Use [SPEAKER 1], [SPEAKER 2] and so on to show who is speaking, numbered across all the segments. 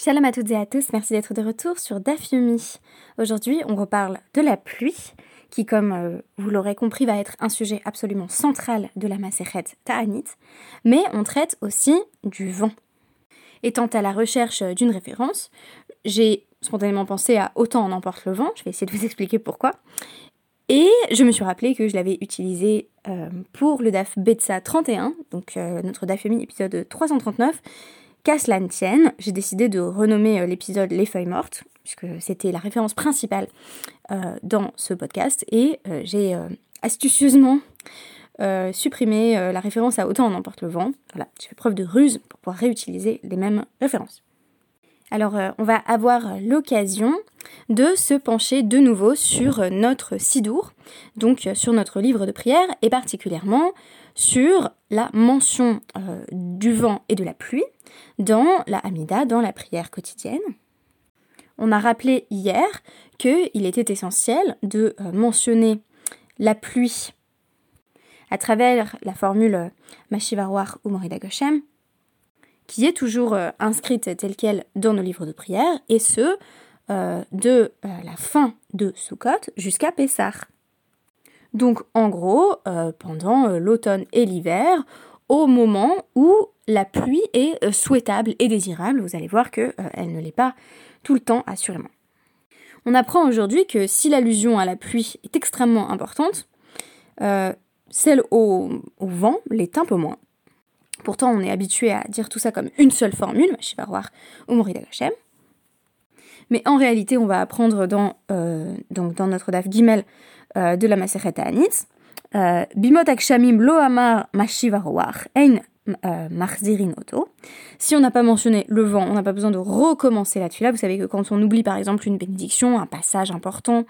[SPEAKER 1] Shalom à toutes et à tous, merci d'être de retour sur Daf Yomi. Aujourd'hui, on reparle de la pluie, qui, comme euh, vous l'aurez compris, va être un sujet absolument central de la Masechet Ta'anit, mais on traite aussi du vent. Étant à la recherche d'une référence, j'ai spontanément pensé à Autant en emporte le vent, je vais essayer de vous expliquer pourquoi. Et je me suis rappelé que je l'avais utilisé euh, pour le DAF Betsa 31, donc euh, notre DAF épisode 339, Qu'à cela ne tienne, j'ai décidé de renommer euh, l'épisode Les feuilles mortes, puisque c'était la référence principale euh, dans ce podcast, et euh, j'ai astucieusement supprimé la référence à Autant en emporte le vent. Voilà, j'ai fait preuve de ruse pour pouvoir réutiliser les mêmes références. Alors, on va avoir l'occasion de se pencher de nouveau sur notre Sidour, donc sur notre livre de prière, et particulièrement sur la mention du vent et de la pluie, dans la Hamida, dans la prière quotidienne. On a rappelé hier qu'il était essentiel de euh, mentionner la pluie à travers la formule Mashivaroar ou Morida Goshem, qui est toujours euh, inscrite telle qu'elle dans nos livres de prière, et ce, euh, de la fin de Sukkot jusqu'à Pessah. Donc en gros, pendant l'automne et l'hiver, au moment où la pluie est euh, souhaitable et désirable. Vous allez voir qu'elle euh, ne l'est pas tout le temps, assurément. On apprend aujourd'hui que si l'allusion à la pluie est extrêmement importante, euh, celle au, vent l'est un peu moins. Pourtant, on est habitué à dire tout ça comme une seule formule, ou Morida Hashem. Mais en réalité, on va apprendre dans, donc dans notre daf Gimel de la Maseret Anitz, Bimot Akshamim Lo Amar Mashivaroar Ein euh, si on n'a pas mentionné le vent, on n'a pas besoin de recommencer la tuila. Vous savez que quand on oublie par exemple une bénédiction, un passage important,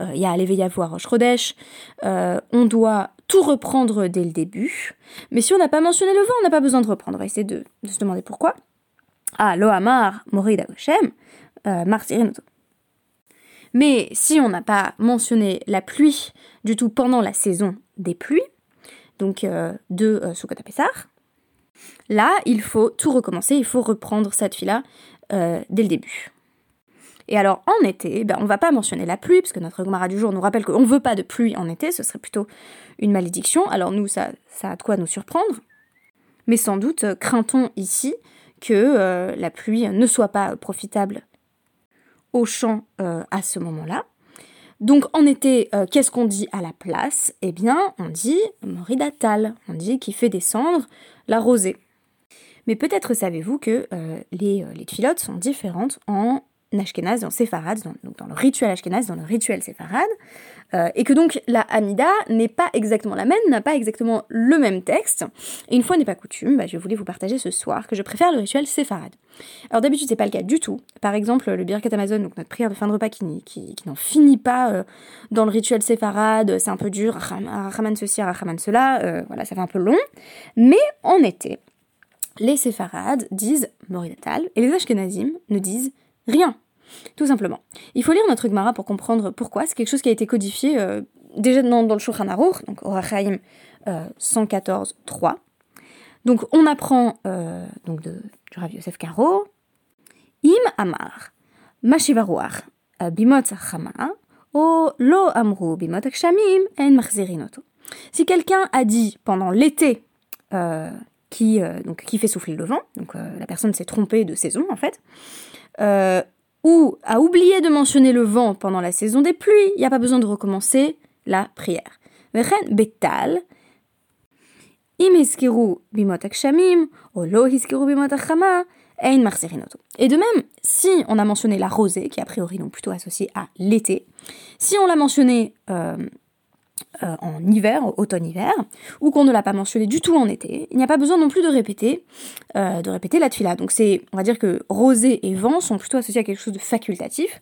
[SPEAKER 1] euh, il y a l'éveil à voir Roche euh, on doit tout reprendre dès le début. Mais si on n'a pas mentionné le vent, on n'a pas besoin de reprendre. On va essayer de, se demander pourquoi. Ah, Lohamar, Morida Goshem, euh, Martirinoto. Mais si on n'a pas mentionné la pluie du tout pendant la saison des pluies, donc de euh, Là, il faut tout recommencer, il faut reprendre cette fille-là euh, dès le début. Et alors en été, ben, on va pas mentionner la pluie, parce que notre Gemara du jour nous rappelle qu'on ne veut pas de pluie en été, ce serait plutôt une malédiction. Alors nous, ça, ça a de quoi nous surprendre. Mais sans doute euh, craint-on ici que euh, la pluie ne soit pas profitable au champ à ce moment-là. Donc en été, qu'est-ce qu'on dit à la place? Eh bien, on dit moridatal, on dit qu'il fait descendre la rosée. Mais peut-être savez-vous que euh, les, euh, les sont différentes en Ashkenaz, dans Séfarad, dans, donc dans le rituel Ashkenaz, dans le rituel Séfarad, euh, et que donc la Hamida n'est pas exactement la même, n'a pas exactement le même texte. Et une fois n'est pas coutume, bah, je voulais vous partager ce soir que je préfère le rituel Séfarad. Alors d'habitude c'est pas le cas du tout. Par exemple le Birkat Amazon, donc notre prière de fin de repas qui, n'en finit pas dans le rituel Séfarad, c'est un peu dur, Raman ceci, Raman cela, voilà ça fait un peu long. Mais en été, les séfarades disent Moridatal et les Ashkenazim ne disent rien. Tout simplement. Il faut lire notre Gemara pour comprendre pourquoi. C'est quelque chose qui a été codifié euh, déjà dans, le Shulchan Aruch, donc Orachaim euh, 114.3. Donc on apprend euh, donc de, du Rav Yosef Karo Im Amar Mashivaruach euh, Bimot Chama Lo Amru Bimot Akshamim En Machzerinoto. Si quelqu'un a dit pendant l'été qui, euh, donc, qui fait souffler le vent, donc euh, la personne s'est trompée de saison en fait, euh, ou a oublié de mentionner le vent pendant la saison des pluies, il n'y a pas besoin de recommencer la prière. betal, et de même, si on a mentionné la rosée, qui a priori donc plutôt associée à l'été, si on l'a mentionné en hiver, automne-hiver, ou qu'on ne l'a pas mentionné du tout en été, il n'y a pas besoin non plus de répéter, euh, de répéter la tuila. Donc c'est, on va dire que rosée et vent sont plutôt associés à quelque chose de facultatif.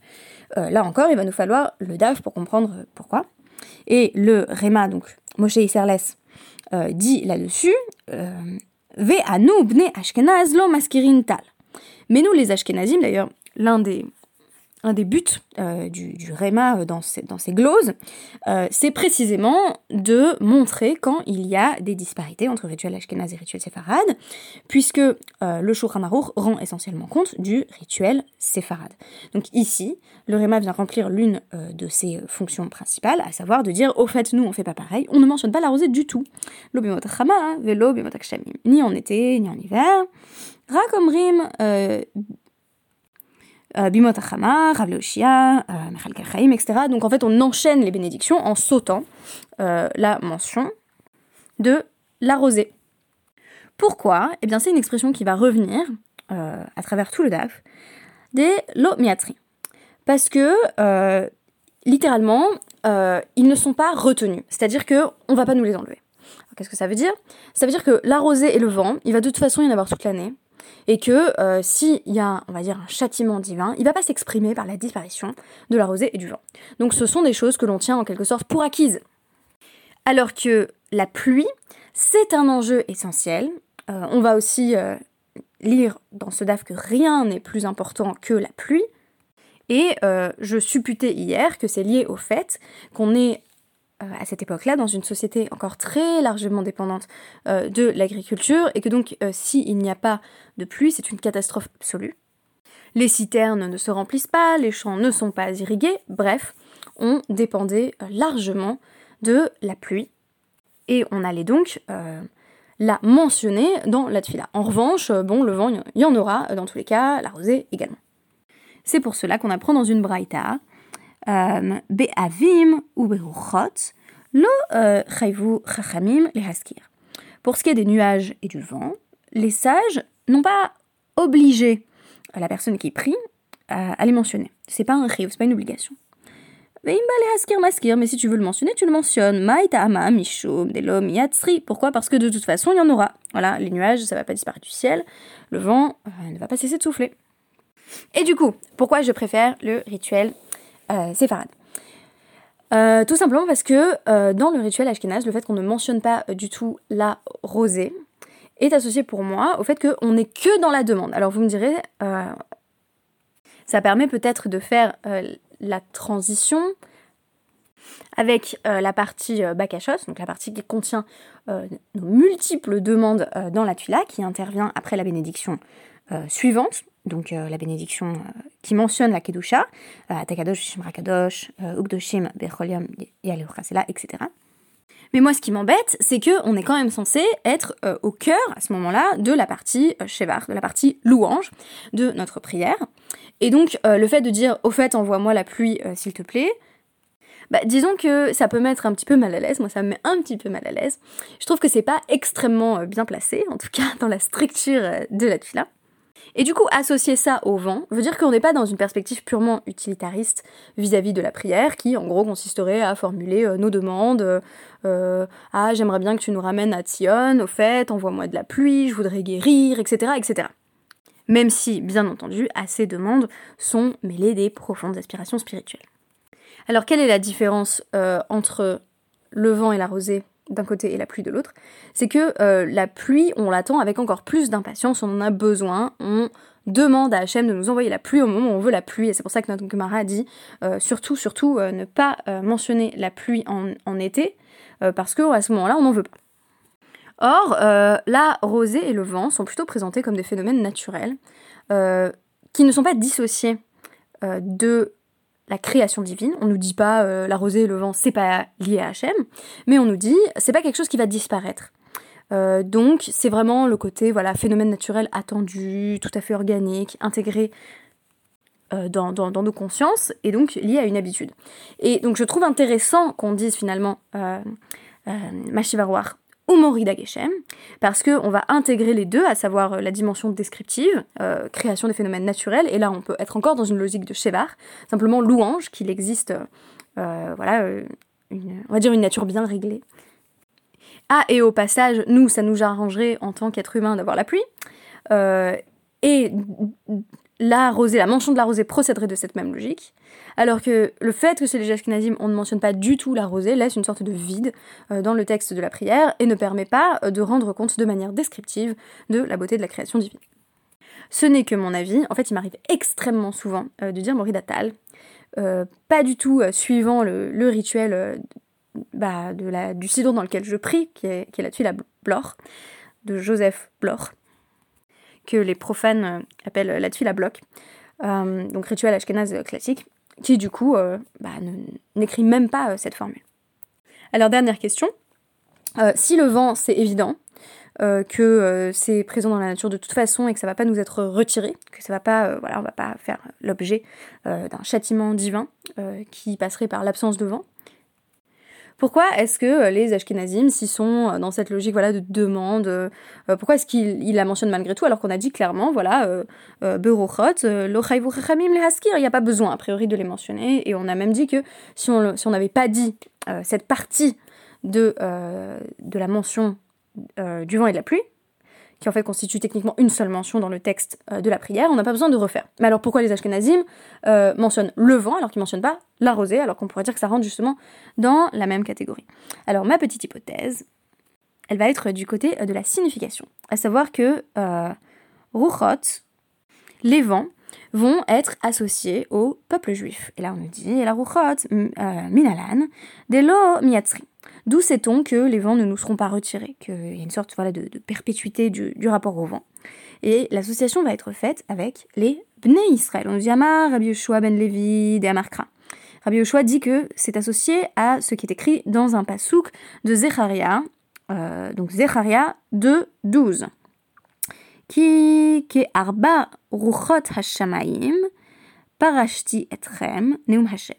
[SPEAKER 1] Euh, là encore, il va nous falloir le DAF pour comprendre pourquoi. Et le Réma, donc Moshe Isserles, dit là-dessus, Ve anu bne Ashkenaz lo maskirin tal. Mais nous, les Ashkenazim, d'ailleurs, l'un des un des buts du, du Réma dans ces, dans ces gloses, c'est précisément de montrer quand il y a des disparités entre rituel ashkénaze et rituel séfarade, puisque le Shulchan rend essentiellement compte du rituel séfarade. Donc ici, le Réma vient remplir l'une de ses fonctions principales, à savoir de dire, au fait, nous, on fait pas pareil, on ne mentionne pas la rosée du tout. Hein, ni en été, ni en hiver. Rakomrim, euh, euh, Bimot Rav Leoshia, euh, Mechal Kalchaim, etc. Donc en fait, on enchaîne les bénédictions en sautant la mention de la rosée. Pourquoi? Eh bien, c'est une expression qui va revenir à travers tout le DAF des lomiatri. Parce que, littéralement, ils ne sont pas retenus. C'est-à-dire qu'on ne va pas nous les enlever. Qu'est-ce que ça veut dire? Ça veut dire que la rosée et le vent, il va de toute façon y en avoir toute l'année et que euh, s'il y a, on va dire, un châtiment divin, il va pas s'exprimer par la disparition de la rosée et du vent. Donc ce sont des choses que l'on tient en quelque sorte pour acquises. Alors que la pluie, c'est un enjeu essentiel. Euh, on va aussi euh, lire dans ce DAF que rien n'est plus important que la pluie. Et je supputais hier que c'est lié au fait qu'on est euh, à cette époque-là dans une société encore très largement dépendante euh, de l'agriculture et que donc euh, s'il n'y a pas de pluie, c'est une catastrophe absolue. Les citernes ne se remplissent pas, les champs ne sont pas irrigués, bref, on dépendait largement de la pluie et on allait donc la mentionner dans la tfila. En revanche, bon, le vent, il y en aura dans tous les cas, la rosée également. C'est pour cela qu'on apprend dans une braïta euh, Be'avim ou Beruchot, lo euh, chayvu chachamim les haskir. Pour ce qui est des nuages et du vent, les sages n'ont pas obligé la personne qui prie à, les mentionner. C'est pas un chayv, c'est pas une obligation. mais si tu veux le mentionner, tu le mentionnes. Pourquoi? Parce que de toute façon, il y en aura. Voilà, les nuages, ça va pas disparaître du ciel. Le vent euh, ne va pas cesser de souffler. Et du coup, pourquoi je préfère le rituel euh, séfarade. Euh, tout simplement parce que euh, dans le rituel ashkénaze, le fait qu'on ne mentionne pas du tout la rosée est associé pour moi au fait qu'on n'est que dans la demande. Alors vous me direz, ça permet peut-être de faire la transition avec la partie bakashos, donc la partie qui contient nos multiples demandes dans la tuila, qui intervient après la bénédiction suivante donc euh, la bénédiction euh, qui mentionne la Kedusha, euh, Takadosh, Shimrakadosh, Ugdoshim, Becholium, là, etc. Mais moi, ce qui m'embête, c'est que on est quand même censé être au cœur, à ce moment-là, de la partie Shevar, de la partie louange de notre prière. Et donc, le fait de dire, au fait, envoie-moi la pluie, s'il te plaît, bah, disons que ça peut mettre un petit peu mal à l'aise. Moi, ça me met un petit peu mal à l'aise. Je trouve que c'est pas extrêmement bien placé, en tout cas dans la structure de la tuila. Et du coup, associer ça au vent veut dire qu'on n'est pas dans une perspective purement utilitariste vis-à-vis de la prière, qui en gros consisterait à formuler euh, nos demandes. Euh, ah, j'aimerais bien que tu nous ramènes à Sion, au fait, envoie-moi de la pluie, je voudrais guérir, etc., etc. Même si, bien entendu, à ces demandes sont mêlées des profondes aspirations spirituelles. Alors, quelle est la différence euh, entre le vent et la rosée d'un côté et la pluie de l'autre, c'est que euh, la pluie, on l'attend avec encore plus d'impatience, on en a besoin, on demande à Hachem de nous envoyer la pluie au moment où on veut la pluie, et c'est pour ça que notre Gemara a dit euh, surtout, surtout euh, ne pas mentionner la pluie en, été, parce qu'à ce moment-là, on n'en veut pas. Or, la rosée et le vent sont plutôt présentés comme des phénomènes naturels, qui ne sont pas dissociés de la création divine. On nous dit pas euh, la rosée et le vent, c'est pas lié à Hachem, mais on nous dit c'est pas quelque chose qui va disparaître. Euh, donc c'est vraiment le côté voilà phénomène naturel attendu, tout à fait organique, intégré euh, dans, nos consciences et donc lié à une habitude. Et donc je trouve intéressant qu'on dise finalement euh, Mashivaroir ou Geshem, parce qu'on va intégrer les deux, à savoir euh, la dimension descriptive, euh, création des phénomènes naturels, et là on peut être encore dans une logique de Shevar, simplement louange qu'il existe, euh, voilà, on va dire une nature bien réglée. Ah, et au passage, nous, ça nous arrangerait en tant qu'être humain d'avoir la pluie. et la rosée, la mention de la rosée procéderait de cette même logique, alors que le fait que chez les Ashkenazim on ne mentionne pas du tout la rosée laisse une sorte de vide euh, dans le texte de la prière et ne permet pas euh, de rendre compte de manière descriptive de la beauté de la création divine. Ce n'est que mon avis. En fait, il m'arrive extrêmement souvent de dire Moridatal, pas du tout suivant le, rituel bah, du sidon dans lequel je prie, qui est, qui est la tuile Blore, de Joseph Blore, que les profanes appellent la tuile à bloc. donc rituel ashkenaz classique, qui du coup bah, n'écrit même pas cette formule. Alors dernière question, si le vent c'est évident, euh, que euh, c'est présent dans la nature de toute façon et que ça va pas nous être retiré, que ça va pas, euh, voilà, on va pas faire l'objet d'un châtiment divin qui passerait par l'absence de vent. Pourquoi est-ce que les Ashkenazim, s'ils sont dans cette logique voilà, de demande, pourquoi est-ce qu'il la mentionne malgré tout alors qu'on a dit clairement, voilà, Berochot, il n'y a pas besoin a priori de les mentionner. Et on a même dit que si on si n'avait pas dit cette partie de, de la mention euh, du vent et de la pluie, qui en fait constitue techniquement une seule mention dans le texte euh, de la prière, on n'a pas besoin de refaire. Mais alors pourquoi les Ashkenazim euh, mentionnent le vent alors qu'ils ne mentionnent pas la rosée, alors qu'on pourrait dire que ça rentre justement dans la même catégorie? Alors ma petite hypothèse, elle va être du côté de la signification, à savoir que Ruchot, les vents, vont être associés au peuple juif. Et là on nous dit, la Ruchot, Minalan, Delo Miatzri. D'où sait-on que les vents ne nous seront pas retirés, qu'il y a une sorte voilà, de, perpétuité du, rapport au vent. Et l'association va être faite avec les Bnei Israël. On nous dit Amar, Rabbi Yoshua ben Levi, de Amarkra. Rabbi Yoshua dit que c'est associé à ce qui est écrit dans un pasouk de Zecharia, euh, donc Zecharia 2, 12. Qui, qui arba ruchot hashamaim, parashti etrem, neum Hashem.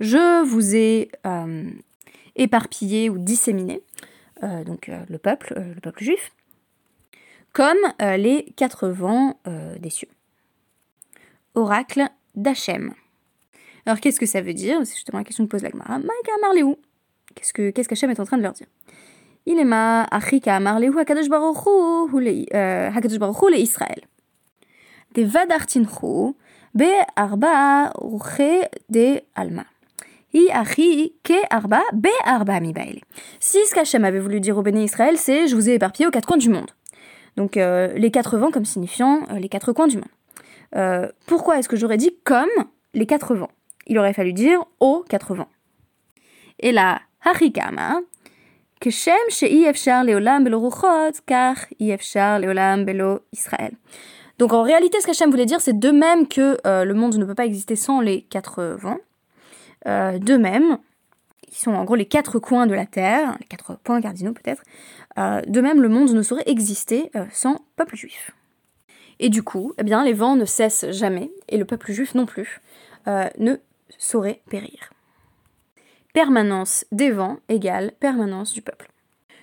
[SPEAKER 1] Je vous ai euh, éparpillés ou disséminés, euh, donc euh, le peuple, euh, le peuple juif, comme les quatre vents des cieux. Oracle d'Hachem. Alors qu'est-ce que ça veut dire? C'est justement la question que pose la Gemara. Maïka Marléou. Qu'est-ce que qu'est-ce qu'Hachem est en train de leur dire? Il est ma Achika Marléou Hakadosh Baruchu le Israël. Des Vadartinchu be Arba de Alma. Si ce qu'Hachem avait voulu dire au béni Israël, c'est je vous ai éparpillé aux quatre coins du monde. Donc euh, les quatre vents comme signifiant euh, les quatre coins du monde. Euh, pourquoi est-ce que j'aurais dit comme les quatre vents? Il aurait fallu dire aux quatre vents. Et là, Harikama, Keshem Efshar Leolam Belo Ruchot, car Efshar Leolam Belo Israël. Donc en réalité, ce qu'Hachem voulait dire, c'est de même que le monde ne peut pas exister sans les quatre vents, euh, d'eux-mêmes, qui sont en gros les quatre coins de la Terre, les quatre points cardinaux peut-être, euh, de même le monde ne saurait exister euh, sans peuple juif. Et du coup, eh bien, les vents ne cessent jamais, et le peuple juif non plus, ne saurait périr. Permanence des vents égale permanence du peuple.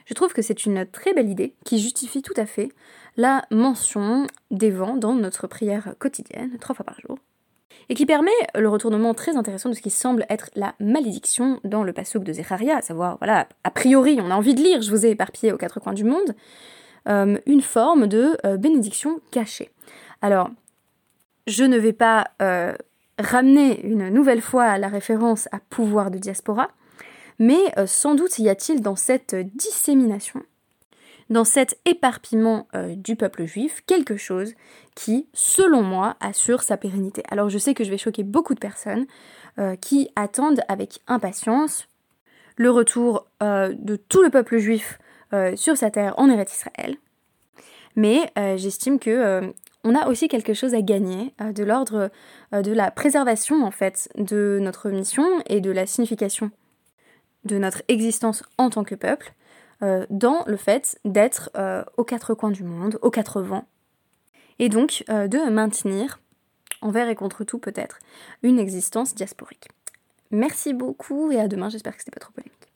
[SPEAKER 1] Je trouve que c'est une très belle idée qui justifie tout à fait la mention des vents dans notre prière quotidienne, trois fois par jour, et qui permet le retournement très intéressant de ce qui semble être la malédiction dans le passouk de Zecharia, à savoir, voilà, a priori, on a envie de lire, je vous ai éparpillé aux quatre coins du monde, euh, une forme de euh, bénédiction cachée. Alors, je ne vais pas euh, ramener une nouvelle fois la référence à pouvoir de diaspora, mais sans doute y a-t-il dans cette dissémination dans cet éparpillement euh, du peuple juif quelque chose qui, selon moi, assure sa pérennité. Alors je sais que je vais choquer beaucoup de personnes euh, qui attendent avec impatience le retour euh, de tout le peuple juif sur sa terre en Eretz Israël. Mais j'estime que on a aussi quelque chose à gagner de l'ordre de la préservation en fait de notre mission et de la signification de notre existence en tant que peuple euh, dans le fait d'être euh, aux quatre coins du monde, aux quatre vents, et donc euh, de maintenir, envers et contre tout peut-être, une existence diasporique. Merci beaucoup et à demain, j'espère que c'était pas trop polémique.